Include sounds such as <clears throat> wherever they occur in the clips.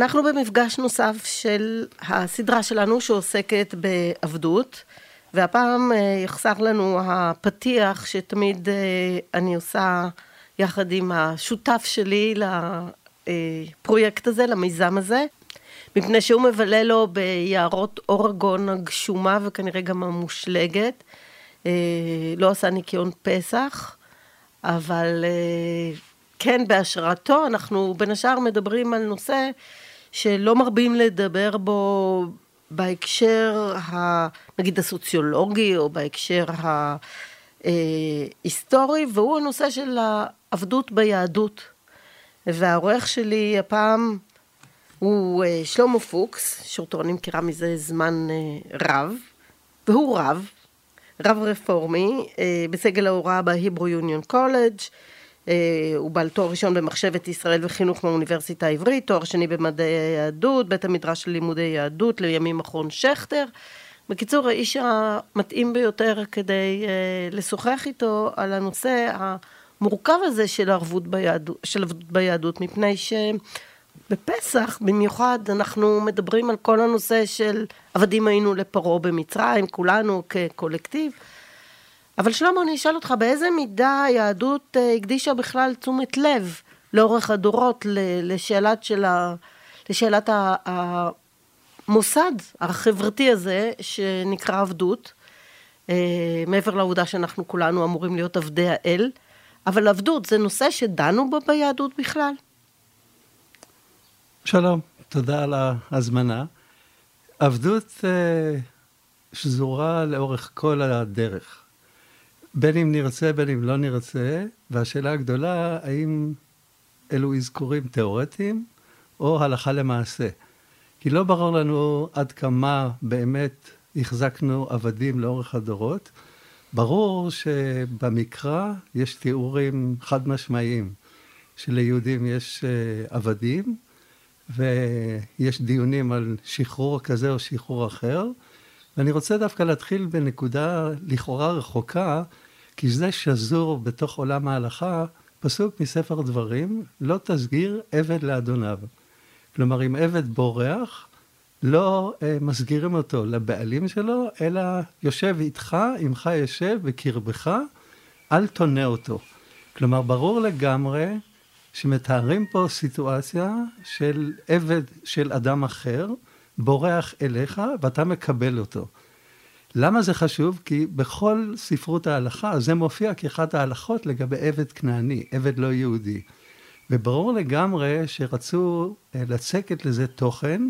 אנחנו במפגש נוסף של הסדרה שלנו שעוסקת בעבדות, והפעם אה, יחסר לנו הפתיח שתמיד אה, אני עושה יחד עם השותף שלי לפרויקט הזה, למיזם הזה, מפני שהוא מבלה לו ביערות אורגון הגשומה וכנראה גם המושלגת. אה, לא עשה ניקיון פסח, אבל כן, בהשראתו אנחנו בין השאר מדברים על נושא שלא מרבים לדבר בו בהקשר, ה, נגיד הסוציולוגי, או בהקשר ההיסטורי, והוא הנושא של העבדות ביהדות. והעורך שלי הפעם הוא אה, שלמה פוקס, שאותו אני מכירה מזה זמן אה, רב, והוא רב, רב רפורמי, אה, בסגל ההוראה בהיברו יוניון קולג', הוא בעל תואר ראשון במחשבת ישראל וחינוך מהאוניברסיטה העברית, תואר שני במדעי היהדות, בית המדרש ללימודי יהדות, לימים מכון שכטר. בקיצור, האיש המתאים ביותר כדי uh, לשוחח איתו על הנושא המורכב הזה של ערבות ביהדות, של ערבות ביהדות, מפני שבפסח במיוחד אנחנו מדברים על כל הנושא של עבדים היינו לפרעה במצרים, כולנו כקולקטיב. אבל שלמה, אני אשאל אותך, באיזה מידה היהדות אה, הקדישה בכלל תשומת לב לאורך הדורות לשאלת, של ה, לשאלת המוסד החברתי הזה שנקרא עבדות, אה, מעבר לעובדה שאנחנו כולנו אמורים להיות עבדי האל, אבל עבדות זה נושא שדנו בו ביהדות בכלל? שלום, תודה על ההזמנה. עבדות אה, שזורה לאורך כל הדרך. בין אם נרצה, בין אם לא נרצה, והשאלה הגדולה, האם אלו אזכורים תיאורטיים או הלכה למעשה. כי לא ברור לנו עד כמה באמת החזקנו עבדים לאורך הדורות. ברור שבמקרא יש תיאורים חד משמעיים שליהודים יש אה, עבדים, ויש דיונים על שחרור כזה או שחרור אחר. ואני רוצה דווקא להתחיל בנקודה לכאורה רחוקה, כי זה שזור בתוך עולם ההלכה, פסוק מספר דברים, לא תסגיר עבד לאדוניו. כלומר, אם עבד בורח, לא אה, מסגירים אותו לבעלים שלו, אלא יושב איתך, עמך יושב בקרבך, אל תונה אותו. כלומר, ברור לגמרי שמתארים פה סיטואציה של עבד של אדם אחר, בורח אליך ואתה מקבל אותו. למה זה חשוב? כי בכל ספרות ההלכה זה מופיע כאחת ההלכות לגבי עבד כנעני, עבד לא יהודי. וברור לגמרי שרצו אה, לצקת לזה תוכן,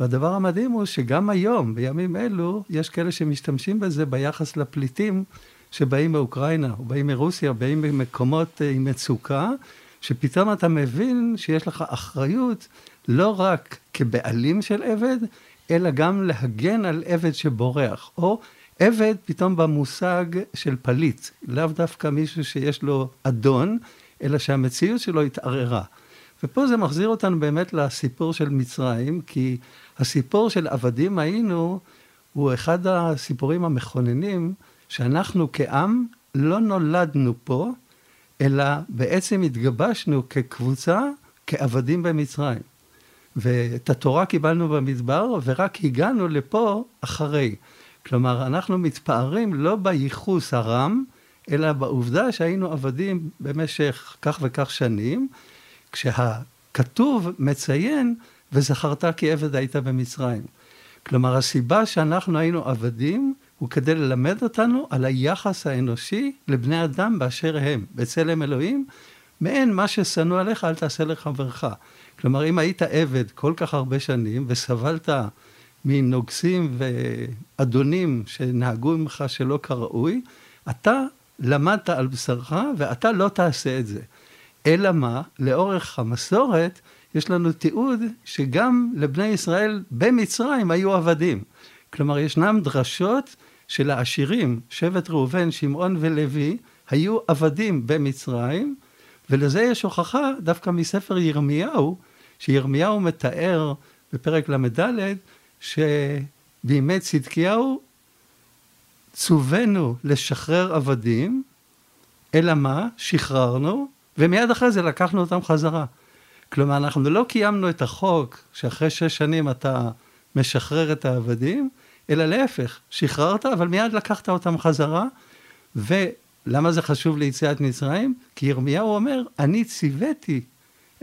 והדבר המדהים הוא שגם היום, בימים אלו, יש כאלה שמשתמשים בזה ביחס לפליטים שבאים מאוקראינה, או באים מרוסיה, או באים ממקומות אה, עם מצוקה, שפתאום אתה מבין שיש לך אחריות לא רק כבעלים של עבד, אלא גם להגן על עבד שבורח, או עבד פתאום במושג של פליט, לאו דווקא מישהו שיש לו אדון, אלא שהמציאות שלו התערערה. ופה זה מחזיר אותנו באמת לסיפור של מצרים, כי הסיפור של עבדים היינו, הוא אחד הסיפורים המכוננים, שאנחנו כעם לא נולדנו פה, אלא בעצם התגבשנו כקבוצה, כעבדים במצרים. ואת התורה קיבלנו במדבר, ורק הגענו לפה אחרי. כלומר, אנחנו מתפארים לא בייחוס הרם, אלא בעובדה שהיינו עבדים במשך כך וכך שנים, כשהכתוב מציין, וזכרת כי עבד היית במצרים. כלומר, הסיבה שאנחנו היינו עבדים, הוא כדי ללמד אותנו על היחס האנושי לבני אדם באשר הם, בצלם אלוהים, מעין מה ששנוא עליך אל תעשה לחברך. כלומר, אם היית עבד כל כך הרבה שנים וסבלת מנוגסים ואדונים שנהגו ממך שלא כראוי, אתה למדת על בשרך ואתה לא תעשה את זה. אלא מה? לאורך המסורת יש לנו תיעוד שגם לבני ישראל במצרים היו עבדים. כלומר, ישנם דרשות של העשירים, שבט ראובן, שמעון ולוי, היו עבדים במצרים, ולזה יש הוכחה דווקא מספר ירמיהו, שירמיהו מתאר בפרק ל"ד, שבימי צדקיהו צווינו לשחרר עבדים, אלא מה? שחררנו, ומיד אחרי זה לקחנו אותם חזרה. כלומר, אנחנו לא קיימנו את החוק שאחרי שש שנים אתה משחרר את העבדים, אלא להפך, שחררת, אבל מיד לקחת אותם חזרה. ולמה זה חשוב ליציאת מצרים? כי ירמיהו אומר, אני ציוויתי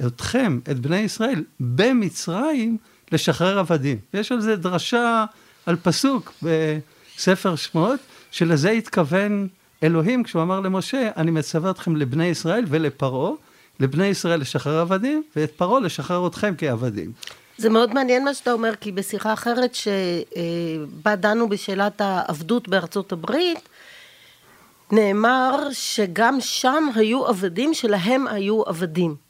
אתכם, את בני ישראל, במצרים לשחרר עבדים. יש על זה דרשה על פסוק בספר שמות, שלזה התכוון אלוהים כשהוא אמר למשה, אני מצווה אתכם לבני ישראל ולפרעה, לבני ישראל לשחרר עבדים, ואת פרעה לשחרר אתכם כעבדים. זה מאוד מעניין מה שאתה אומר, כי בשיחה אחרת שבה דנו בשאלת העבדות בארצות הברית, נאמר שגם שם היו עבדים שלהם היו עבדים.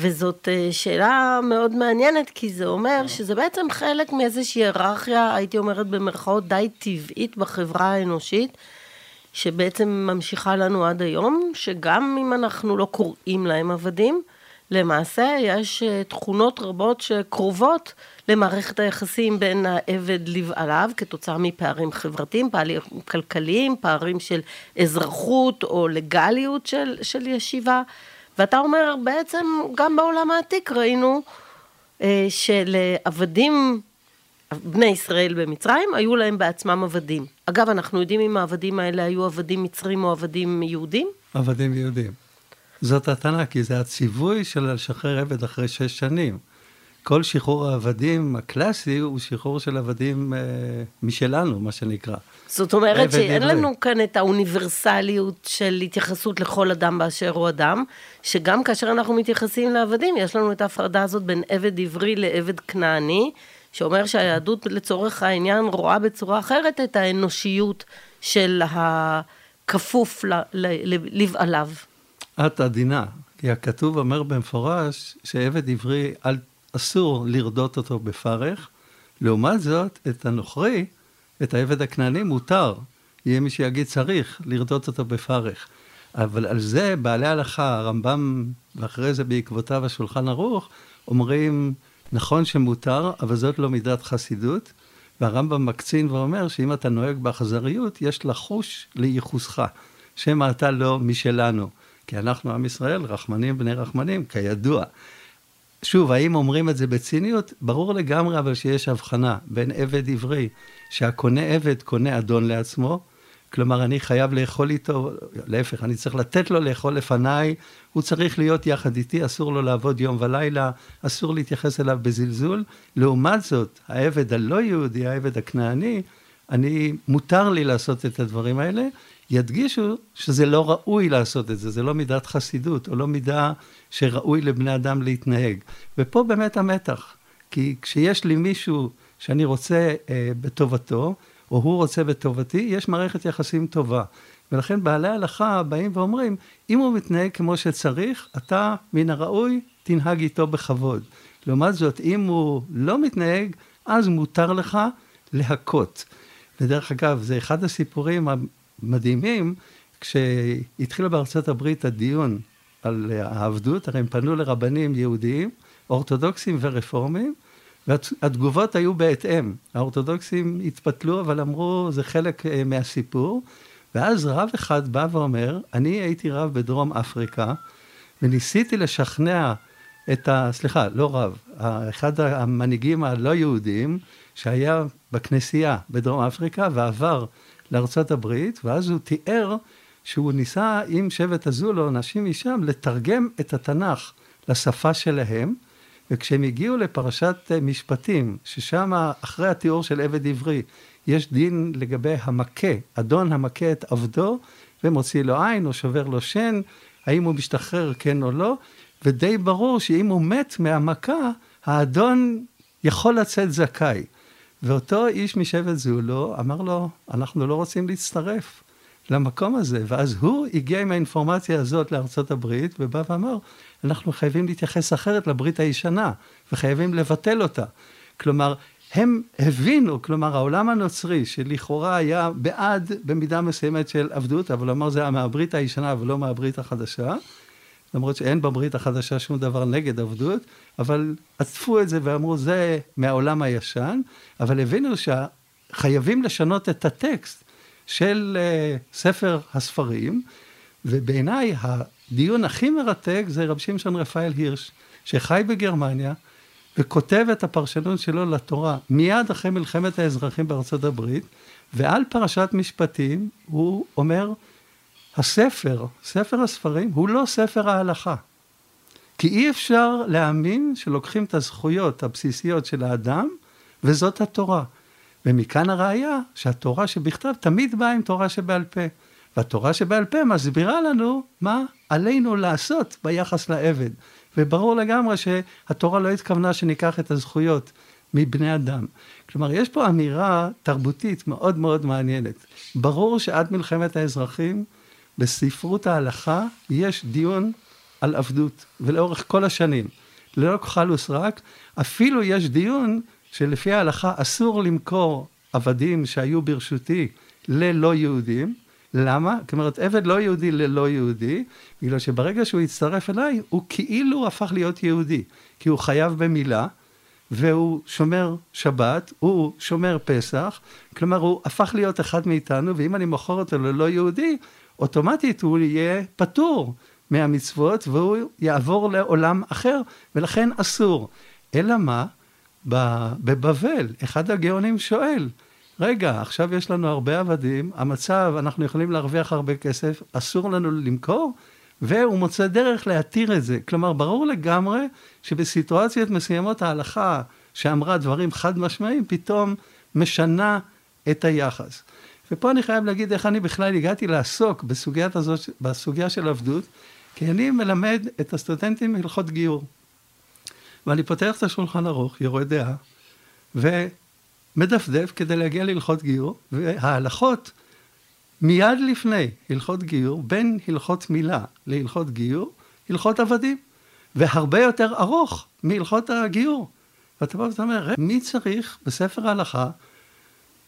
וזאת אה, שאלה מאוד מעניינת, כי זה אומר שזה בעצם חלק מאיזושהי היררכיה, הייתי אומרת במרכאות די טבעית בחברה האנושית, שבעצם ממשיכה לנו עד היום, שגם אם אנחנו לא קוראים להם עבדים, למעשה יש אה, תכונות רבות שקרובות למערכת היחסים בין העבד לבעליו כתוצאה מפערים חברתיים, פערים כלכליים, פערים של אזרחות או לגליות של, של ישיבה. ואתה אומר, בעצם גם בעולם העתיק ראינו אה, שלעבדים, בני ישראל במצרים, היו להם בעצמם עבדים. אגב, אנחנו יודעים אם העבדים האלה היו עבדים מצרים או עבדים יהודים? עבדים יהודים. זאת הטענה, כי זה הציווי של לשחרר עבד אחרי שש שנים. כל שחרור העבדים הקלאסי הוא שחרור של עבדים אה, משלנו, מה שנקרא. זאת אומרת שאין עברי. לנו כאן את האוניברסליות של התייחסות לכל אדם באשר הוא אדם, שגם כאשר אנחנו מתייחסים לעבדים, יש לנו את ההפרדה הזאת בין עבד עברי לעבד כנעני, שאומר שהיהדות לצורך העניין רואה בצורה אחרת את האנושיות של הכפוף לבעליו. את עדינה, כי הכתוב אומר במפורש שעבד עברי אל אסור לרדות אותו בפרך. לעומת זאת, את הנוכרי, את העבד הכנעני, מותר. יהיה מי שיגיד צריך לרדות אותו בפרך. אבל על זה בעלי הלכה, הרמב"ם, ואחרי זה בעקבותיו השולחן ערוך, אומרים, נכון שמותר, אבל זאת לא מידת חסידות. והרמב"ם מקצין ואומר שאם אתה נוהג באכזריות, יש לחוש לייחוסך. שמא אתה לא משלנו. כי אנחנו עם ישראל, רחמנים בני רחמנים, כידוע. שוב, האם אומרים את זה בציניות? ברור לגמרי אבל שיש הבחנה בין עבד עברי, שהקונה עבד קונה אדון לעצמו, כלומר אני חייב לאכול איתו, להפך, אני צריך לתת לו לאכול לפניי, הוא צריך להיות יחד איתי, אסור לו לעבוד יום ולילה, אסור להתייחס אליו בזלזול. לעומת זאת, העבד הלא יהודי, העבד הכנעני, אני, מותר לי לעשות את הדברים האלה, ידגישו שזה לא ראוי לעשות את זה, זה לא מידת חסידות, או לא מידה שראוי לבני אדם להתנהג. ופה באמת המתח, כי כשיש לי מישהו שאני רוצה אה, בטובתו, או הוא רוצה בטובתי, יש מערכת יחסים טובה. ולכן בעלי הלכה באים ואומרים, אם הוא מתנהג כמו שצריך, אתה מן הראוי תנהג איתו בכבוד. לעומת זאת, אם הוא לא מתנהג, אז מותר לך להכות. ודרך אגב, זה אחד הסיפורים מדהימים, כשהתחיל בארצות הברית הדיון על העבדות, הרי הם פנו לרבנים יהודיים, אורתודוקסים ורפורמים, והתגובות היו בהתאם. האורתודוקסים התפתלו, אבל אמרו, זה חלק אה, מהסיפור. ואז רב אחד בא ואומר, אני הייתי רב בדרום אפריקה, וניסיתי לשכנע את ה... סליחה, לא רב, אחד המנהיגים הלא יהודים, שהיה בכנסייה בדרום אפריקה ועבר לארצות הברית, ואז הוא תיאר שהוא ניסה עם שבט הזולו, נשים משם, לתרגם את התנ"ך לשפה שלהם, וכשהם הגיעו לפרשת משפטים, ששם אחרי התיאור של עבד עברי, יש דין לגבי המכה, אדון המכה את עבדו ומוציא לו עין או שובר לו שן, האם הוא משתחרר כן או לא, ודי ברור שאם הוא מת מהמכה, האדון יכול לצאת זכאי. ואותו איש משבט זולו אמר לו, אנחנו לא רוצים להצטרף למקום הזה. ואז הוא הגיע עם האינפורמציה הזאת לארצות הברית, ובא ואמר, אנחנו חייבים להתייחס אחרת לברית הישנה, וחייבים לבטל אותה. כלומר, הם הבינו, כלומר העולם הנוצרי שלכאורה היה בעד במידה מסוימת של עבדות, אבל אמר זה היה מהברית הישנה ולא מהברית החדשה, למרות שאין בברית החדשה שום דבר נגד עבדות, אבל עטפו את זה ואמרו זה מהעולם הישן, אבל הבינו שחייבים לשנות את הטקסט של uh, ספר הספרים, ובעיניי הדיון הכי מרתק זה רב שמשון רפאל הירש, שחי בגרמניה וכותב את הפרשנות שלו לתורה מיד אחרי מלחמת האזרחים בארצות הברית, ועל פרשת משפטים הוא אומר, הספר, ספר הספרים, הוא לא ספר ההלכה. כי אי אפשר להאמין שלוקחים את הזכויות הבסיסיות של האדם, וזאת התורה. ומכאן הראיה שהתורה שבכתב תמיד באה עם תורה שבעל פה. והתורה שבעל פה מסבירה לנו מה עלינו לעשות ביחס לעבד. וברור לגמרי שהתורה לא התכוונה שניקח את הזכויות מבני אדם. כלומר, יש פה אמירה תרבותית מאוד מאוד מעניינת. ברור שעד מלחמת האזרחים, בספרות ההלכה, יש דיון על עבדות, ולאורך כל השנים. ללא כחל וסרק, אפילו יש דיון שלפי ההלכה אסור למכור עבדים שהיו ברשותי ללא יהודים. למה? זאת אומרת, עבד לא יהודי ללא יהודי, בגלל שברגע שהוא הצטרף אליי, הוא כאילו הפך להיות יהודי, כי הוא חייב במילה, והוא שומר שבת, הוא שומר פסח, כלומר הוא הפך להיות אחד מאיתנו, ואם אני מוכר אותו ללא יהודי, אוטומטית הוא יהיה פטור מהמצוות, והוא יעבור לעולם אחר, ולכן אסור. אלא מה? בבבל, אחד הגאונים שואל, רגע, עכשיו יש לנו הרבה עבדים, המצב, אנחנו יכולים להרוויח הרבה כסף, אסור לנו למכור, והוא מוצא דרך להתיר את זה. כלומר, ברור לגמרי שבסיטואציות מסוימות ההלכה שאמרה דברים חד משמעיים, פתאום משנה את היחס. ופה אני חייב להגיד איך אני בכלל הגעתי לעסוק בסוגיית הזאת, בסוגיה של עבדות, כי אני מלמד את הסטודנטים הלכות גיור. ואני פותח את השולחן ערוך, יורה דעה, ומדפדף כדי להגיע להלכות גיור, וההלכות מיד לפני הלכות גיור, בין הלכות מילה להלכות גיור, הלכות עבדים, והרבה יותר ארוך מהלכות הגיור. ואתה בא ואתה אומר, מי צריך בספר ההלכה,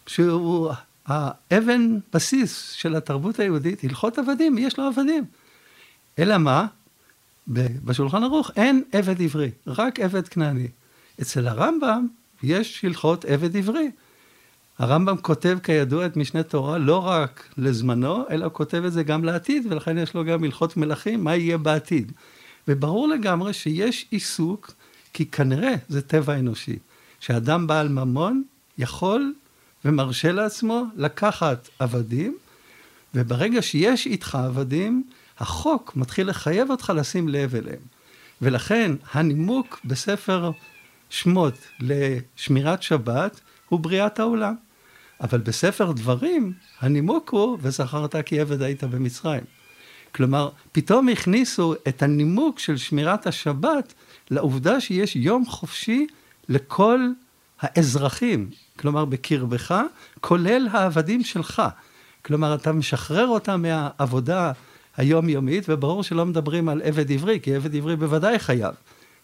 שהוא האבן בסיס של התרבות היהודית, הלכות עבדים, יש לו עבדים? אלא מה? בשולחן ערוך אין עבד עברי, רק עבד כנעני. אצל הרמב"ם יש הלכות עבד עברי. הרמב"ם כותב כידוע את משנה תורה לא רק לזמנו, אלא הוא כותב את זה גם לעתיד, ולכן יש לו גם הלכות מלכים, מה יהיה בעתיד. וברור לגמרי שיש עיסוק, כי כנראה זה טבע אנושי, שאדם בעל ממון יכול ומרשה לעצמו לקחת עבדים, וברגע שיש איתך עבדים, החוק מתחיל לחייב אותך לשים לב אליהם. ולכן הנימוק בספר שמות לשמירת שבת הוא בריאת העולם. אבל בספר דברים, הנימוק הוא, וזכרת כי עבד היית במצרים. כלומר, פתאום הכניסו את הנימוק של שמירת השבת לעובדה שיש יום חופשי לכל האזרחים, כלומר בקרבך, כולל העבדים שלך. כלומר, אתה משחרר אותם מהעבודה היומיומית, וברור שלא מדברים על עבד עברי, כי עבד עברי בוודאי חייב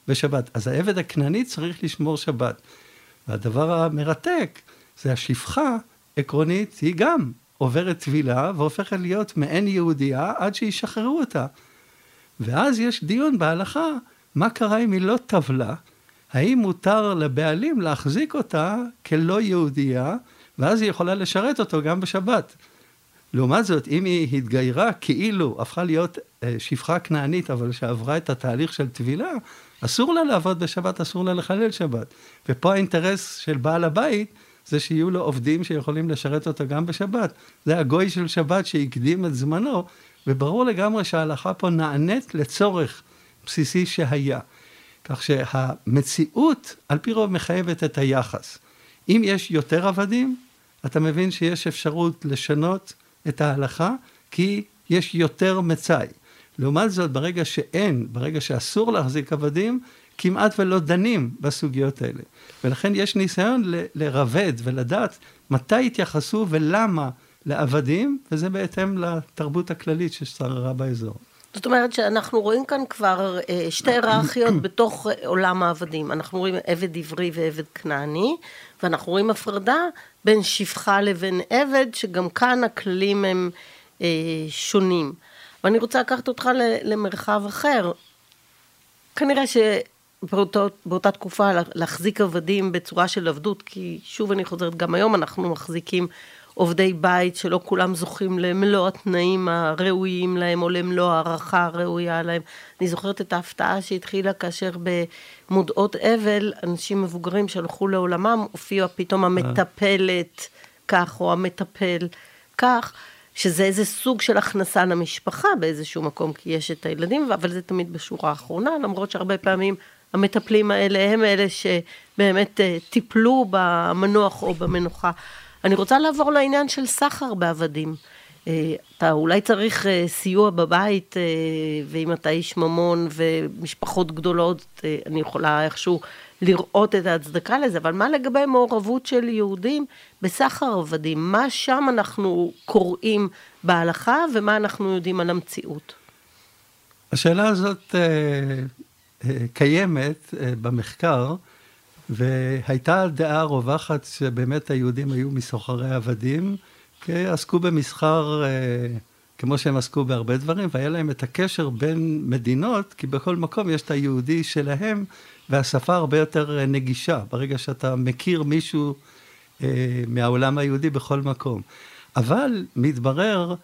בשבת. אז העבד הכנעני צריך לשמור שבת. והדבר המרתק זה השפחה, עקרונית, היא גם עוברת טבילה והופכת להיות מעין יהודייה עד שישחררו אותה. ואז יש דיון בהלכה, מה קרה אם היא לא טבלה? האם מותר לבעלים להחזיק אותה כלא יהודייה, ואז היא יכולה לשרת אותו גם בשבת. לעומת זאת, אם היא התגיירה כאילו הפכה להיות אה, שפחה כנענית, אבל שעברה את התהליך של טבילה, אסור לה לעבוד בשבת, אסור לה לחלל שבת. ופה האינטרס של בעל הבית זה שיהיו לו עובדים שיכולים לשרת אותו גם בשבת. זה הגוי של שבת שהקדים את זמנו, וברור לגמרי שההלכה פה נענית לצורך בסיסי שהיה. כך שהמציאות על פי רוב מחייבת את היחס. אם יש יותר עבדים, אתה מבין שיש אפשרות לשנות את ההלכה, כי יש יותר מצאי. לעומת זאת, ברגע שאין, ברגע שאסור להחזיק עבדים, כמעט ולא דנים בסוגיות האלה. ולכן יש ניסיון ל- לרבד ולדעת מתי התייחסו ולמה לעבדים, וזה בהתאם לתרבות הכללית ששררה באזור. זאת אומרת שאנחנו רואים כאן כבר אה, שתי היררכיות <clears throat> בתוך עולם העבדים. אנחנו רואים עבד עברי ועבד כנעני, ואנחנו רואים הפרדה בין שפחה לבין עבד, שגם כאן הכללים הם אה, שונים. ואני רוצה לקחת אותך למרחב אחר. כנראה שבאותה תקופה להחזיק עבדים בצורה של עבדות, כי שוב אני חוזרת, גם היום אנחנו מחזיקים עובדי בית שלא כולם זוכים למלוא התנאים הראויים להם או למלוא הערכה הראויה להם. אני זוכרת את ההפתעה שהתחילה כאשר במודעות אבל אנשים מבוגרים שהלכו לעולמם הופיעה פתאום המטפלת כך או המטפל כך. שזה איזה סוג של הכנסה למשפחה באיזשהו מקום, כי יש את הילדים, אבל זה תמיד בשורה האחרונה, למרות שהרבה פעמים המטפלים האלה הם אלה שבאמת אה, טיפלו במנוח או במנוחה. אני רוצה לעבור לעניין של סחר בעבדים. אה, אתה אולי צריך אה, סיוע בבית, ואם אתה איש ממון ומשפחות גדולות, אני יכולה איכשהו לראות את ההצדקה לזה, אבל מה לגבי מעורבות של יהודים בסחר עבדים? מה שם אנחנו קוראים בהלכה ומה אנחנו יודעים על המציאות? השאלה הזאת אה, אה, קיימת אה, במחקר, והייתה דעה רווחת שבאמת היהודים היו מסוחרי עבדים, כי עסקו במסחר אה, כמו שהם עסקו בהרבה דברים, והיה להם את הקשר בין מדינות, כי בכל מקום יש את היהודי שלהם, והשפה הרבה יותר אה, נגישה, ברגע שאתה מכיר מישהו אה, מהעולם היהודי בכל מקום. אבל מתברר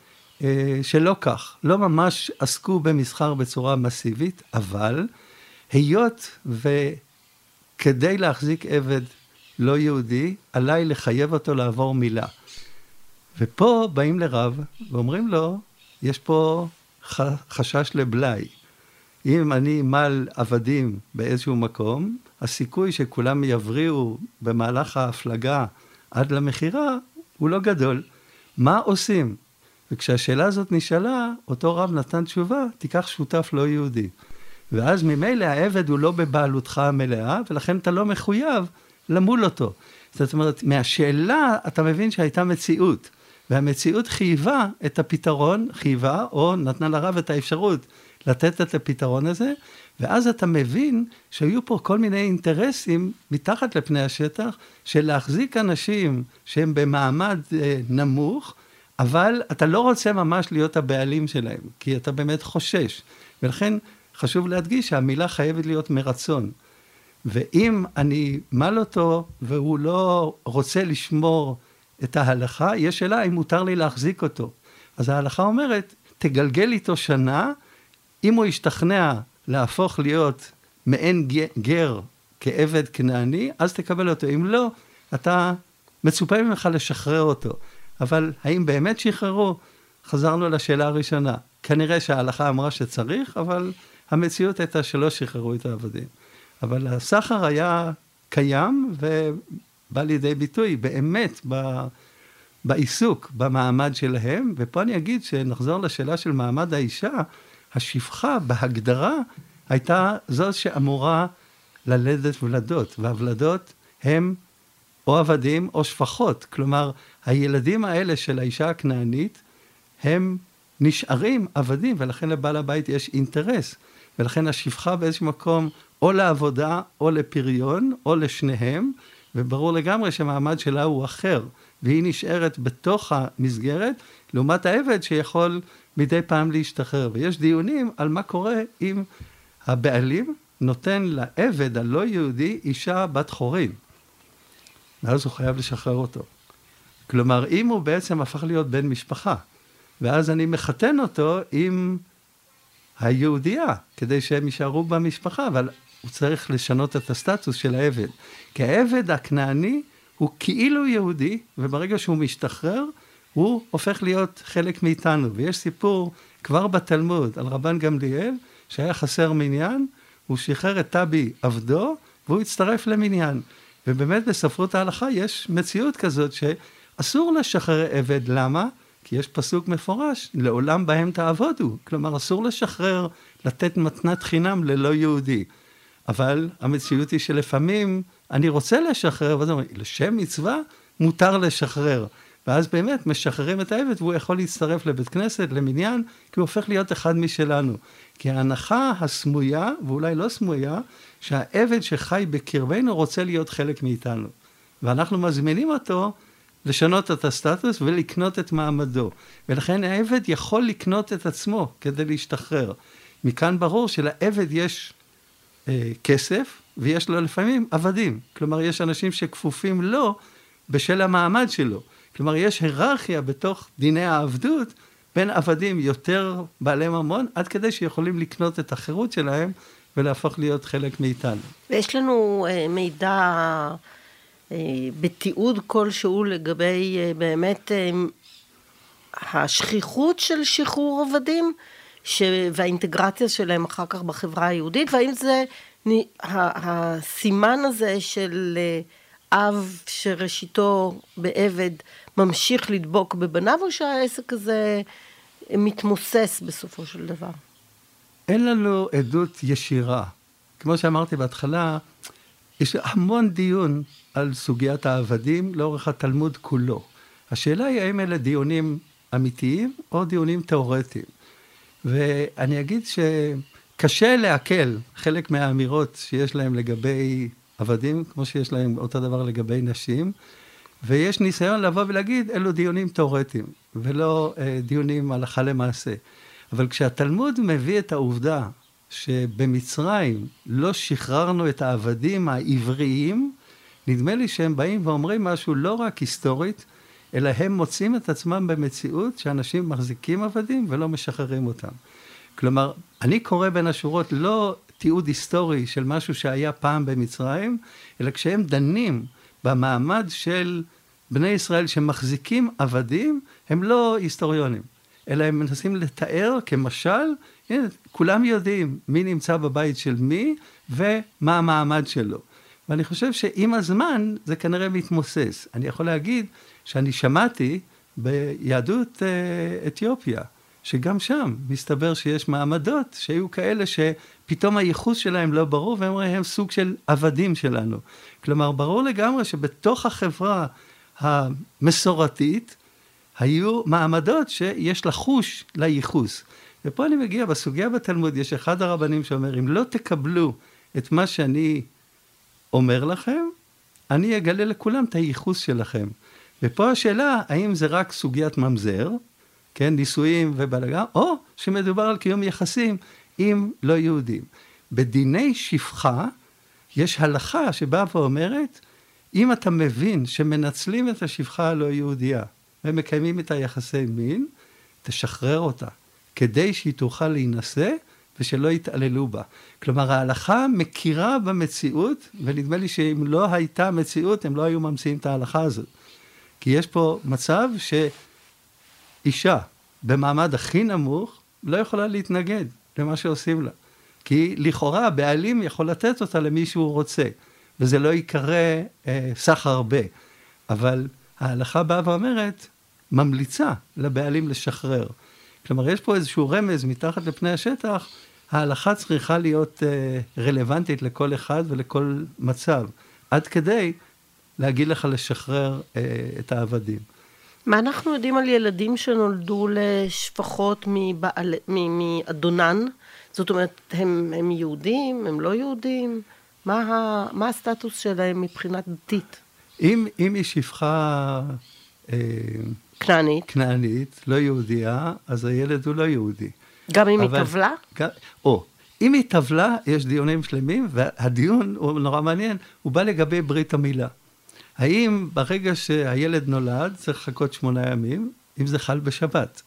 שלא כך, לא ממש עסקו במסחר בצורה מסיבית, אבל היות וכדי להחזיק עבד לא יהודי, עליי לחייב אותו לעבור מילה. ופה באים לרב ואומרים לו, יש פה חשש לבלאי. אם אני מל עבדים באיזשהו מקום, הסיכוי שכולם יבריאו במהלך ההפלגה עד למכירה הוא לא גדול. מה עושים? וכשהשאלה הזאת נשאלה, אותו רב נתן תשובה, תיקח שותף לא יהודי. ואז ממילא העבד הוא לא בבעלותך המלאה, ולכן אתה לא מחויב למול אותו. זאת אומרת, מהשאלה אתה מבין שהייתה מציאות. והמציאות חייבה את הפתרון, חייבה, או נתנה לרב את האפשרות לתת את הפתרון הזה, ואז אתה מבין שהיו פה כל מיני אינטרסים מתחת לפני השטח, של להחזיק אנשים שהם במעמד אה, נמוך, אבל אתה לא רוצה ממש להיות הבעלים שלהם, כי אתה באמת חושש. ולכן חשוב להדגיש שהמילה חייבת להיות מרצון. ואם אני מל אותו והוא לא רוצה לשמור את ההלכה, יש שאלה אם מותר לי להחזיק אותו. אז ההלכה אומרת, תגלגל איתו שנה, אם הוא ישתכנע להפוך להיות מעין גר כעבד כנעני, אז תקבל אותו. אם לא, אתה מצופה ממך לשחרר אותו. אבל האם באמת שחררו? חזרנו לשאלה הראשונה. כנראה שההלכה אמרה שצריך, אבל המציאות הייתה שלא שחררו את העבדים. אבל הסחר היה קיים, בא לידי ביטוי באמת ב, בעיסוק, במעמד שלהם. ופה אני אגיד שנחזור לשאלה של מעמד האישה, השפחה בהגדרה הייתה זאת שאמורה ללדת ולדות, והוולדות הם או עבדים או שפחות. כלומר, הילדים האלה של האישה הכנענית, הם נשארים עבדים, ולכן לבעל הבית יש אינטרס. ולכן השפחה באיזשהו מקום או לעבודה או לפריון או לשניהם, וברור לגמרי שהמעמד שלה הוא אחר, והיא נשארת בתוך המסגרת, לעומת העבד שיכול מדי פעם להשתחרר. ויש דיונים על מה קורה אם הבעלים נותן לעבד הלא יהודי אישה בת חורין. ואז הוא חייב לשחרר אותו. כלומר, אם הוא בעצם הפך להיות בן משפחה, ואז אני מחתן אותו עם היהודייה, כדי שהם יישארו במשפחה, אבל הוא צריך לשנות את הסטטוס של העבד. כי העבד הכנעני הוא כאילו יהודי, וברגע שהוא משתחרר, הוא הופך להיות חלק מאיתנו. ויש סיפור כבר בתלמוד על רבן גמליאל, שהיה חסר מניין, הוא שחרר את טבי עבדו, והוא הצטרף למניין. ובאמת בספרות ההלכה יש מציאות כזאת שאסור לשחרר עבד, למה? כי יש פסוק מפורש, לעולם בהם תעבודו. כלומר, אסור לשחרר, לתת מתנת חינם ללא יהודי. אבל המציאות היא שלפעמים אני רוצה לשחרר, ואז אומרים, לשם מצווה מותר לשחרר. ואז באמת משחררים את העבד והוא יכול להצטרף לבית כנסת, למניין, כי הוא הופך להיות אחד משלנו. כי ההנחה הסמויה, ואולי לא סמויה, שהעבד שחי בקרבנו רוצה להיות חלק מאיתנו. ואנחנו מזמינים אותו לשנות את הסטטוס ולקנות את מעמדו. ולכן העבד יכול לקנות את עצמו כדי להשתחרר. מכאן ברור שלעבד יש אה, כסף, ויש לו לפעמים עבדים. כלומר, יש אנשים שכפופים לו בשל המעמד שלו. כלומר, יש היררכיה בתוך דיני העבדות בין עבדים יותר בעלי ממון, עד כדי שיכולים לקנות את החירות שלהם ולהפוך להיות חלק מאיתנו. ויש לנו אה, מידע בתיעוד כלשהו לגבי אה, באמת אה, השכיחות של שחרור עבדים ש... והאינטגרציה שלהם אחר כך בחברה היהודית, והאם זה הסימן הזה של אה, אב שראשיתו בעבד ממשיך לדבוק בבניו, או שהעסק הזה מתמוסס בסופו של דבר? אין לנו עדות ישירה. כמו שאמרתי בהתחלה, יש המון דיון על סוגיית העבדים לאורך התלמוד כולו. השאלה היא האם אלה דיונים אמיתיים או דיונים תיאורטיים. ואני אגיד שקשה לעכל חלק מהאמירות שיש להם לגבי עבדים, כמו שיש להם אותו דבר לגבי נשים, ויש ניסיון לבוא ולהגיד, אלו דיונים תיאורטיים, ולא אה, דיונים הלכה למעשה. אבל כשהתלמוד מביא את העובדה שבמצרים לא שחררנו את העבדים העבריים, נדמה לי שהם באים ואומרים משהו לא רק היסטורית, אלא הם מוצאים את עצמם במציאות שאנשים מחזיקים עבדים ולא משחררים אותם. כלומר, אני קורא בין השורות לא תיעוד היסטורי של משהו שהיה פעם במצרים, אלא כשהם דנים במעמד של בני ישראל שמחזיקים עבדים, הם לא היסטוריונים, אלא הם מנסים לתאר כמשל, הנה, כולם יודעים מי נמצא בבית של מי ומה המעמד שלו. ואני חושב שעם הזמן זה כנראה מתמוסס. אני יכול להגיד שאני שמעתי ביהדות אה, אתיופיה, שגם שם מסתבר שיש מעמדות שהיו כאלה שפתאום הייחוס שלהם לא ברור, והם אומרים, הם סוג של עבדים שלנו. כלומר, ברור לגמרי שבתוך החברה המסורתית, היו מעמדות שיש לחוש לייחוס. ופה אני מגיע, בסוגיה בתלמוד, יש אחד הרבנים שאומר, אם לא תקבלו את מה שאני אומר לכם, אני אגלה לכולם את הייחוס שלכם. ופה השאלה, האם זה רק סוגיית ממזר, כן, נישואים ובלגן, או שמדובר על קיום יחסים עם לא יהודים. בדיני שפחה יש הלכה שבאה ואומרת, אם אתה מבין שמנצלים את השפחה הלא יהודייה ומקיימים איתה יחסי מין, תשחרר אותה, כדי שהיא תוכל להינשא ושלא יתעללו בה. כלומר, ההלכה מכירה במציאות, ונדמה לי שאם לא הייתה מציאות, הם לא היו ממציאים את ההלכה הזאת. כי יש פה מצב שאישה במעמד הכי נמוך לא יכולה להתנגד למה שעושים לה. כי לכאורה הבעלים יכול לתת אותה למי שהוא רוצה, וזה לא ייקרא אה, סחר ב. אבל ההלכה באה ואומרת, ממליצה לבעלים לשחרר. כלומר, יש פה איזשהו רמז מתחת לפני השטח, ההלכה צריכה להיות אה, רלוונטית לכל אחד ולכל מצב, עד כדי להגיד לך לשחרר אה, את העבדים. מה אנחנו יודעים על ילדים שנולדו לשפחות מבעל, מאדונן? זאת אומרת, הם, הם יהודים, הם לא יהודים? מה, ה, מה הסטטוס שלהם מבחינת דתית? אם, אם היא שפחה... אה, כנענית. כנענית, לא יהודייה, אז הילד הוא לא יהודי. גם אם אבל, היא טבלה? או, אם היא טבלה, יש דיונים שלמים, והדיון הוא נורא מעניין, הוא בא לגבי ברית המילה. האם ברגע שהילד נולד צריך לחכות שמונה ימים, אם זה חל בשבת?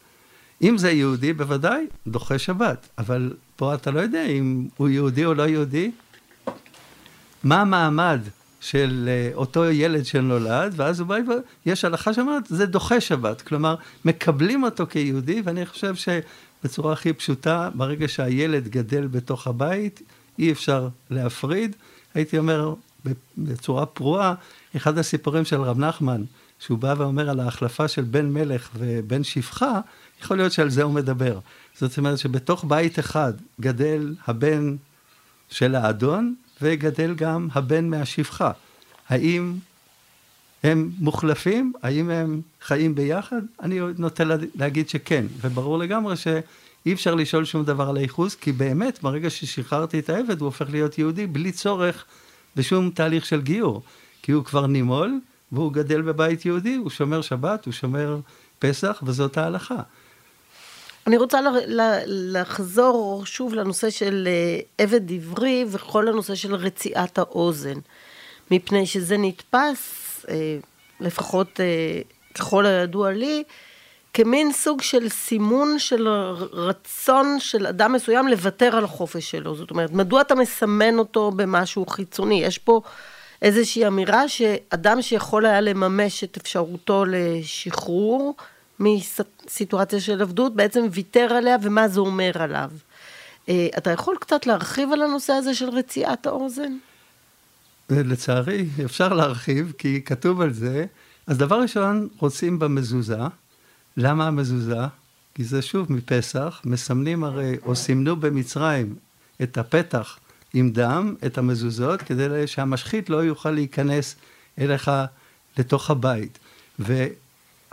אם זה יהודי, בוודאי, דוחה שבת. אבל פה אתה לא יודע אם הוא יהודי או לא יהודי. מה המעמד של uh, אותו ילד שנולד, ואז הוא בא, יש הלכה שאומרת, זה דוחה שבת. כלומר, מקבלים אותו כיהודי, ואני חושב שבצורה הכי פשוטה, ברגע שהילד גדל בתוך הבית, אי אפשר להפריד. הייתי אומר, בצורה פרועה, אחד הסיפורים של רב נחמן, שהוא בא ואומר על ההחלפה של בן מלך ובן שפחה, יכול להיות שעל זה הוא מדבר. זאת אומרת שבתוך בית אחד גדל הבן של האדון, וגדל גם הבן מהשפחה. האם הם מוחלפים? האם הם חיים ביחד? אני נוטה להגיד שכן, וברור לגמרי שאי אפשר לשאול שום דבר על הייחוס, כי באמת, ברגע ששחררתי את העבד, הוא הופך להיות יהודי בלי צורך בשום תהליך של גיור. כי הוא כבר נימול, והוא גדל בבית יהודי, הוא שומר שבת, הוא שומר פסח, וזאת ההלכה. אני רוצה לחזור שוב לנושא של אה, עבד עברי וכל הנושא של רציעת האוזן, מפני שזה נתפס, אה, לפחות אה, ככל הידוע לי, כמין סוג של סימון של רצון של אדם מסוים לוותר על החופש שלו. זאת אומרת, מדוע אתה מסמן אותו במשהו חיצוני? יש פה איזושהי אמירה שאדם שיכול היה לממש את אפשרותו לשחרור מסיטואציה של עבדות, בעצם ויתר עליה ומה זה אומר עליו. אה, אתה יכול קצת להרחיב על הנושא הזה של רציעת האוזן? לצערי, אפשר להרחיב, כי כתוב על זה. אז דבר ראשון, רוצים במזוזה. למה המזוזה? כי זה שוב מפסח, מסמנים הרי, או סימנו במצרים את הפתח עם דם, את המזוזות, כדי שהמשחית לא יוכל להיכנס אליך לתוך הבית.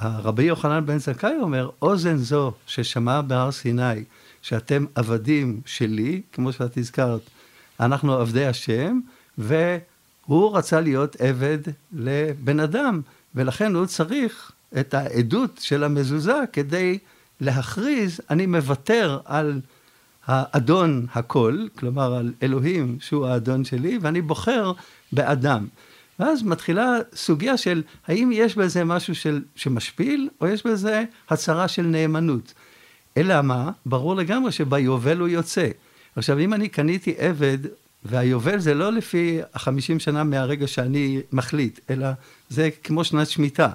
והרבי יוחנן בן זכאי אומר, אוזן זו ששמע בהר סיני, שאתם עבדים שלי, כמו שאת הזכרת, אנחנו עבדי השם, והוא רצה להיות עבד לבן אדם, ולכן הוא צריך את העדות של המזוזה כדי להכריז, אני מוותר על האדון הכל, כלומר על אלוהים שהוא האדון שלי, ואני בוחר באדם. ואז מתחילה סוגיה של האם יש בזה משהו של, שמשפיל, או יש בזה הצהרה של נאמנות. אלא מה? ברור לגמרי שביובל הוא יוצא. עכשיו, אם אני קניתי עבד, והיובל זה לא לפי החמישים שנה מהרגע שאני מחליט, אלא זה כמו שנת שמיטה.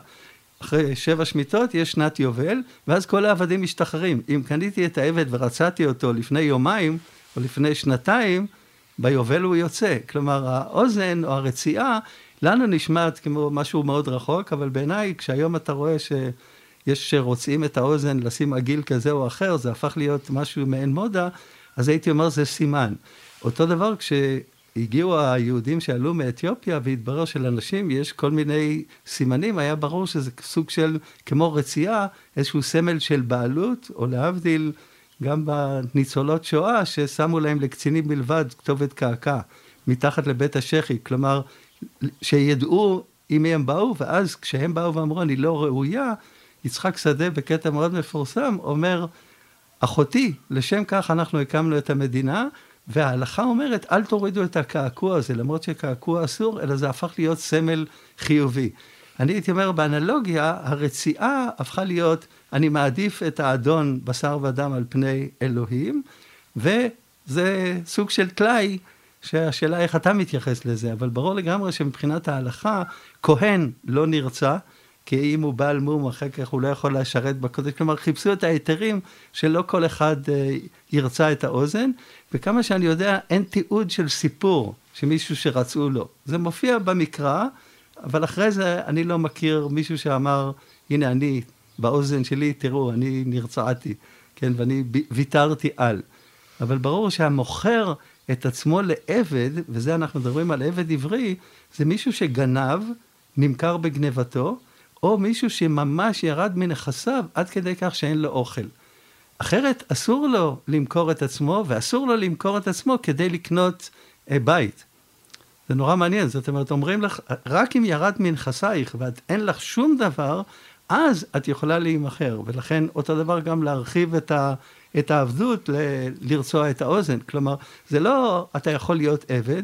אחרי שבע שמיטות יש שנת יובל, ואז כל העבדים משתחררים. אם קניתי את העבד ורצעתי אותו לפני יומיים, או לפני שנתיים, ביובל הוא יוצא. כלומר, האוזן או הרציעה, לנו נשמעת כמו משהו מאוד רחוק, אבל בעיניי, כשהיום אתה רואה שיש שרוצים את האוזן לשים עגיל כזה או אחר, זה הפך להיות משהו מעין מודה, אז הייתי אומר זה סימן. אותו דבר כש... הגיעו היהודים שעלו מאתיופיה והתברר שלאנשים יש כל מיני סימנים, היה ברור שזה סוג של, כמו רצייה, איזשהו סמל של בעלות, או להבדיל, גם בניצולות שואה, ששמו להם לקצינים בלבד כתובת קעקע, מתחת לבית השחי, כלומר, שידעו עם מי הם באו, ואז כשהם באו ואמרו, אני לא ראויה, יצחק שדה בקטע מאוד מפורסם, אומר, אחותי, לשם כך אנחנו הקמנו את המדינה, וההלכה אומרת, אל תורידו את הקעקוע הזה, למרות שקעקוע אסור, אלא זה הפך להיות סמל חיובי. אני הייתי אומר, באנלוגיה, הרציעה הפכה להיות, אני מעדיף את האדון בשר ודם על פני אלוהים, וזה סוג של טלאי, שהשאלה איך אתה מתייחס לזה, אבל ברור לגמרי שמבחינת ההלכה, כהן לא נרצה, כי אם הוא בעל מום, אחר כך הוא לא יכול לשרת בקודש. כלומר, חיפשו את ההיתרים שלא כל אחד אה, ירצה את האוזן, וכמה שאני יודע, אין תיעוד של סיפור שמישהו שרצו לו. זה מופיע במקרא, אבל אחרי זה אני לא מכיר מישהו שאמר, הנה אני, באוזן שלי, תראו, אני נרצעתי, כן, ואני ויתרתי על. אבל ברור שהמוכר את עצמו לעבד, וזה אנחנו מדברים על עבד עברי, זה מישהו שגנב, נמכר בגנבתו, או מישהו שממש ירד מנכסיו עד כדי כך שאין לו אוכל. אחרת אסור לו למכור את עצמו, ואסור לו למכור את עצמו כדי לקנות אה, בית. זה נורא מעניין, זאת אומרת, אומרים לך, רק אם ירד מנכסייך ואין לך שום דבר, אז את יכולה להימכר, ולכן אותו דבר גם להרחיב את, ה, את העבדות, ל, לרצוע את האוזן. כלומר, זה לא אתה יכול להיות עבד,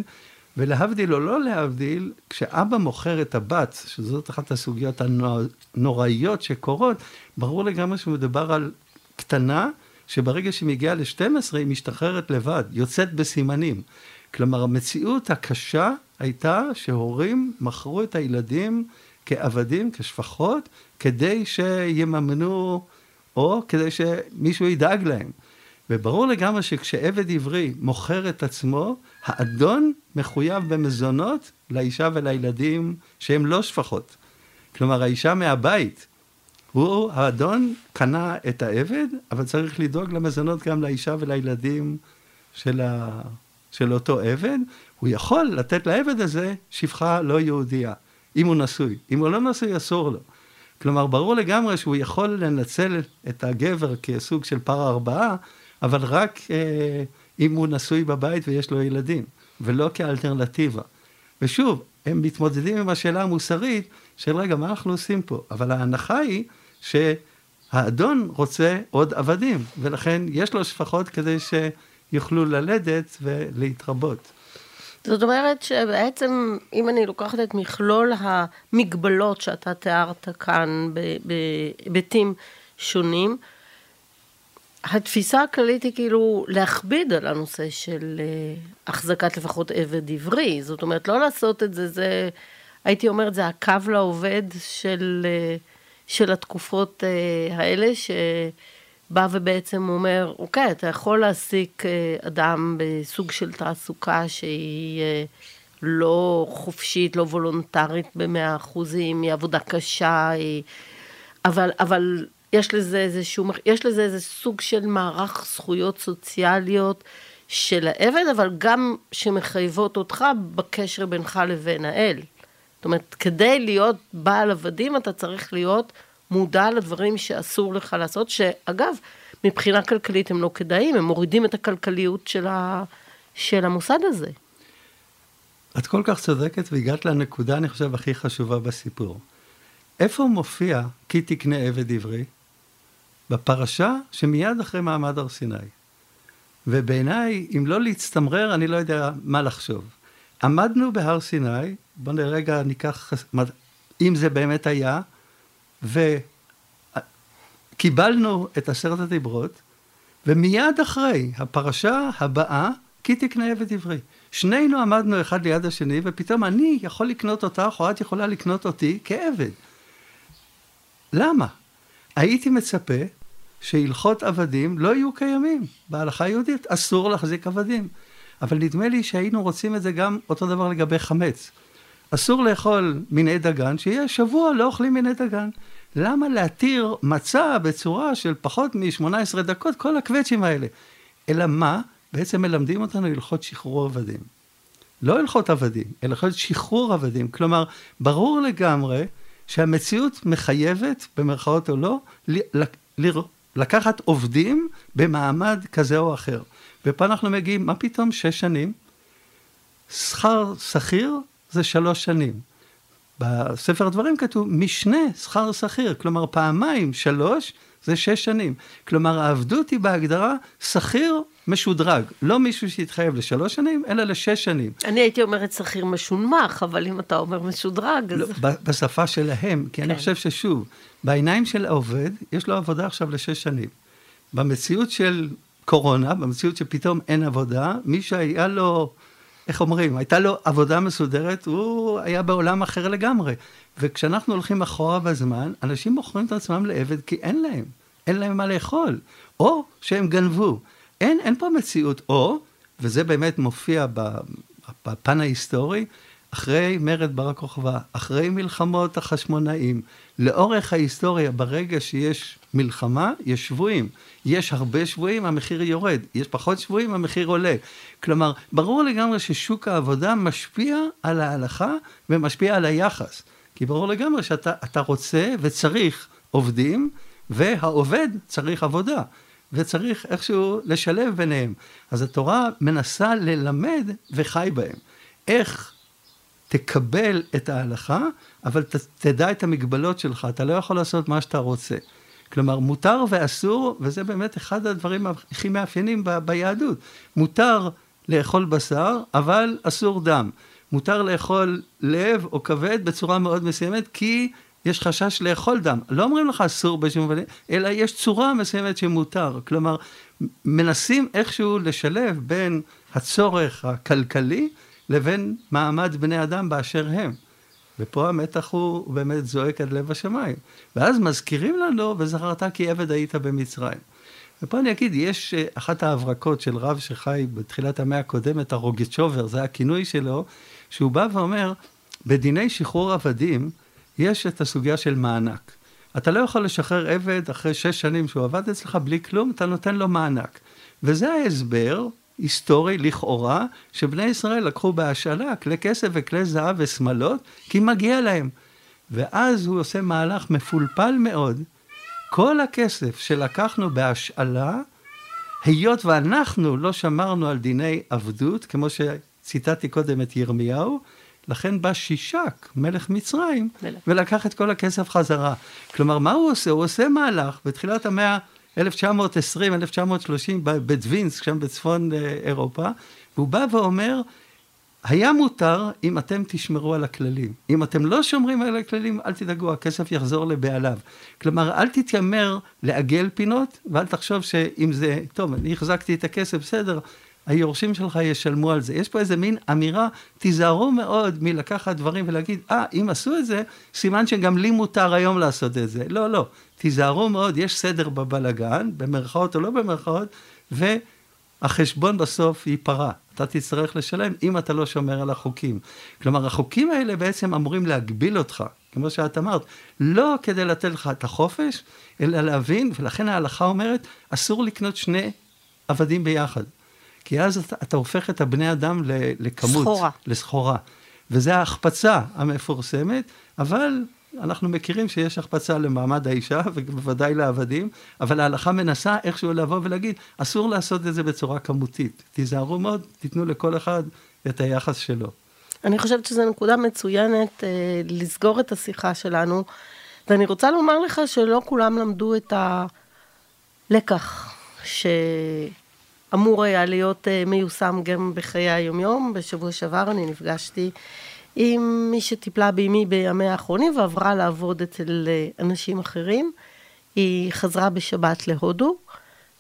ולהבדיל או לא להבדיל, כשאבא מוכר את הבת, שזאת אחת הסוגיות הנוראיות שקורות, ברור לגמרי שמדובר על קטנה, שברגע שהיא מגיעה ל-12 היא משתחררת לבד, יוצאת בסימנים. כלומר, המציאות הקשה הייתה שהורים מכרו את הילדים כעבדים, כשפחות, כדי שיממנו, או כדי שמישהו ידאג להם. וברור לגמרי שכשעבד עברי מוכר את עצמו, האדון מחויב במזונות לאישה ולילדים שהם לא שפחות. כלומר, האישה מהבית. הוא, האדון, קנה את העבד, אבל צריך לדאוג למזונות גם לאישה ולילדים של, ה... של אותו עבד. הוא יכול לתת לעבד הזה שפחה לא יהודייה, אם הוא נשוי. אם הוא לא נשוי, אסור לו. כלומר, ברור לגמרי שהוא יכול לנצל את הגבר כסוג של פרה ארבעה, אבל רק אה, אם הוא נשוי בבית ויש לו ילדים, ולא כאלטרנטיבה. ושוב, הם מתמודדים עם השאלה המוסרית של רגע, מה אנחנו עושים פה? אבל ההנחה היא שהאדון רוצה עוד עבדים, ולכן יש לו שפחות כדי שיוכלו ללדת ולהתרבות. זאת אומרת שבעצם, אם אני לוקחת את מכלול המגבלות שאתה תיארת כאן בהיבטים שונים, התפיסה הכללית היא כאילו להכביד על הנושא של אה, החזקת לפחות עבד עברי. זאת אומרת, לא לעשות את זה, זה, הייתי אומרת, זה הקו לעובד של, אה, של התקופות אה, האלה, שבא ובעצם אומר, אוקיי, אתה יכול להעסיק אדם בסוג של תעסוקה שהיא לא חופשית, לא וולונטרית במאה אחוזים, היא עבודה קשה, היא... אבל, אבל יש לזה איזשהו, יש לזה איזה סוג של מערך זכויות סוציאליות של העבד, אבל גם שמחייבות אותך בקשר בינך לבין האל. זאת אומרת, כדי להיות בעל עבדים, אתה צריך להיות מודע לדברים שאסור לך לעשות, שאגב, מבחינה כלכלית הם לא כדאיים, הם מורידים את הכלכליות של, ה, של המוסד הזה. את כל כך צודקת והגעת לנקודה, אני חושב, הכי חשובה בסיפור. איפה מופיע כי תקנה עבד עברי? בפרשה שמיד אחרי מעמד הר סיני. ובעיניי, אם לא להצטמרר, אני לא יודע מה לחשוב. עמדנו בהר סיני, בואו לרגע ניקח, אם זה באמת היה, וקיבלנו את עשרת הדיברות, ומיד אחרי הפרשה הבאה, כי תקנה עבד עברי. שנינו עמדנו אחד ליד השני, ופתאום אני יכול לקנות אותך, או את יכולה לקנות אותי כעבד. למה? הייתי מצפה שהלכות עבדים לא יהיו קיימים בהלכה היהודית, אסור להחזיק עבדים. אבל נדמה לי שהיינו רוצים את זה גם אותו דבר לגבי חמץ. אסור לאכול מיני דגן, שיהיה שבוע לא אוכלים מיני דגן. למה להתיר מצה בצורה של פחות מ-18 דקות, כל הקווצ'ים האלה? אלא מה? בעצם מלמדים אותנו הלכות שחרור עבדים. לא הלכות עבדים, אלא הלכות שחרור עבדים. כלומר, ברור לגמרי שהמציאות מחייבת, במרכאות או לא, לקחת עובדים במעמד כזה או אחר. ופה אנחנו מגיעים, מה פתאום שש שנים? שכר שכיר זה שלוש שנים. בספר הדברים כתוב משנה שכר שכיר, כלומר פעמיים שלוש זה שש שנים. כלומר העבדות היא בהגדרה שכיר משודרג, לא מישהו שהתחייב לשלוש שנים, אלא לשש שנים. אני הייתי אומרת שכיר משונמך, אבל אם אתה אומר משודרג, אז... לא, בשפה שלהם, כי כן. אני חושב ששוב, בעיניים של העובד, יש לו עבודה עכשיו לשש שנים. במציאות של קורונה, במציאות שפתאום אין עבודה, מי שהיה לו, איך אומרים, הייתה לו עבודה מסודרת, הוא היה בעולם אחר לגמרי. וכשאנחנו הולכים אחורה בזמן, אנשים מוכרים את עצמם לעבד כי אין להם, אין להם מה לאכול, או שהם גנבו. אין, אין פה מציאות או, וזה באמת מופיע בפן ההיסטורי, אחרי מרד בר הכוכבא, אחרי מלחמות החשמונאים, לאורך ההיסטוריה, ברגע שיש מלחמה, יש שבויים. יש הרבה שבויים, המחיר יורד. יש פחות שבויים, המחיר עולה. כלומר, ברור לגמרי ששוק העבודה משפיע על ההלכה ומשפיע על היחס. כי ברור לגמרי שאתה רוצה וצריך עובדים, והעובד צריך עבודה. וצריך איכשהו לשלב ביניהם. אז התורה מנסה ללמד וחי בהם. איך תקבל את ההלכה, אבל ת, תדע את המגבלות שלך, אתה לא יכול לעשות מה שאתה רוצה. כלומר, מותר ואסור, וזה באמת אחד הדברים הכי מאפיינים ב, ביהדות. מותר לאכול בשר, אבל אסור דם. מותר לאכול לב או כבד בצורה מאוד מסוימת, כי יש חשש לאכול דם. לא אומרים לך אסור בשום פנים, אלא יש צורה מסוימת שמותר. כלומר, מנסים איכשהו לשלב בין הצורך הכלכלי לבין מעמד בני אדם באשר הם. ופה המתח הוא באמת זועק עד לב השמיים. ואז מזכירים לנו, וזכרת כי עבד היית במצרים. ופה אני אגיד, יש אה, אחת ההברקות של רב שחי בתחילת המאה הקודמת, הרוגצ'ובר, זה הכינוי שלו, שהוא בא ואומר, בדיני שחרור עבדים, יש את הסוגיה של מענק. אתה לא יכול לשחרר עבד אחרי שש שנים שהוא עבד אצלך בלי כלום, אתה נותן לו מענק. וזה ההסבר היסטורי לכאורה, שבני ישראל לקחו בהשאלה כלי כסף וכלי זהב ושמלות, כי מגיע להם. ואז הוא עושה מהלך מפולפל מאוד. כל הכסף שלקחנו בהשאלה, היות ואנחנו לא שמרנו על דיני עבדות, כמו שציטטתי קודם את ירמיהו, לכן בא שישק, מלך מצרים. ולקח את כל הכסף חזרה. כלומר, מה הוא עושה? הוא עושה מהלך בתחילת המאה 1920, 1930, בדווינסק, שם בצפון אה, אירופה, והוא בא ואומר, היה מותר אם אתם תשמרו על הכללים. אם אתם לא שומרים על הכללים, אל תדאגו, הכסף יחזור לבעליו. כלומר, אל תתיימר לעגל פינות, ואל תחשוב שאם זה, טוב, אני החזקתי את הכסף, בסדר, היורשים שלך ישלמו על זה. יש פה איזה מין אמירה, תיזהרו מאוד מלקחת דברים ולהגיד, אה, ah, אם עשו את זה, סימן שגם לי מותר היום לעשות את זה. לא, לא, תיזהרו מאוד, יש סדר בבלגן, במרכאות או לא במרכאות, והחשבון בסוף ייפרע. אתה תצטרך לשלם אם אתה לא שומר על החוקים. כלומר, החוקים האלה בעצם אמורים להגביל אותך, כמו שאת אמרת, לא כדי לתת לך את החופש, אלא להבין, ולכן ההלכה אומרת, אסור לקנות שני עבדים ביחד. כי אז אתה, אתה הופך את הבני אדם לכמות. סחורה. לסחורה. וזה ההחפצה המפורסמת, אבל אנחנו מכירים שיש החפצה למעמד האישה, ובוודאי לעבדים, אבל ההלכה מנסה איכשהו לבוא ולהגיד, אסור לעשות את זה בצורה כמותית. תיזהרו מאוד, תיתנו לכל אחד את היחס שלו. אני חושבת שזו נקודה מצוינת אה, לסגור את השיחה שלנו, ואני רוצה לומר לך שלא כולם למדו את הלקח שאמור היה להיות אה, מיושם גם בחיי היומיום. בשבוע שעבר אני נפגשתי עם מי שטיפלה בימי האחרונים ועברה לעבוד אצל אה, אנשים אחרים. היא חזרה בשבת להודו,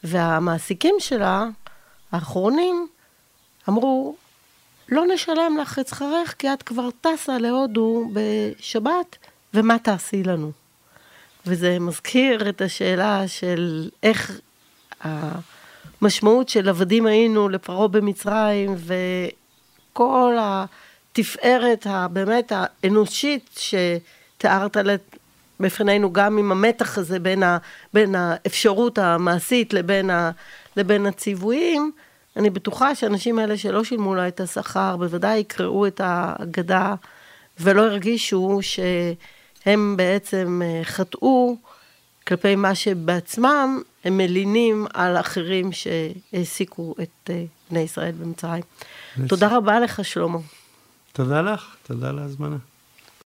והמעסיקים שלה, האחרונים, אמרו, לא נשלם לך את שכרך כי את כבר טסה להודו בשבת, ומה תעשי לנו? וזה מזכיר את השאלה של איך המשמעות של עבדים היינו לפרעה במצרים, וכל. התפארת הבאמת האנושית שתיארת בפנינו, גם עם המתח הזה בין, ה, בין האפשרות המעשית לבין, ה, לבין הציוויים, אני בטוחה שהאנשים האלה שלא שילמו לה את השכר, בוודאי יקראו את ההגדה ולא הרגישו שהם בעצם אה, חטאו כלפי מה שבעצמם הם מלינים על אחרים שהעסיקו את אה, בני ישראל במצרים. תודה רבה לך, שלמה. תודה לך, תודה על ההזמנה.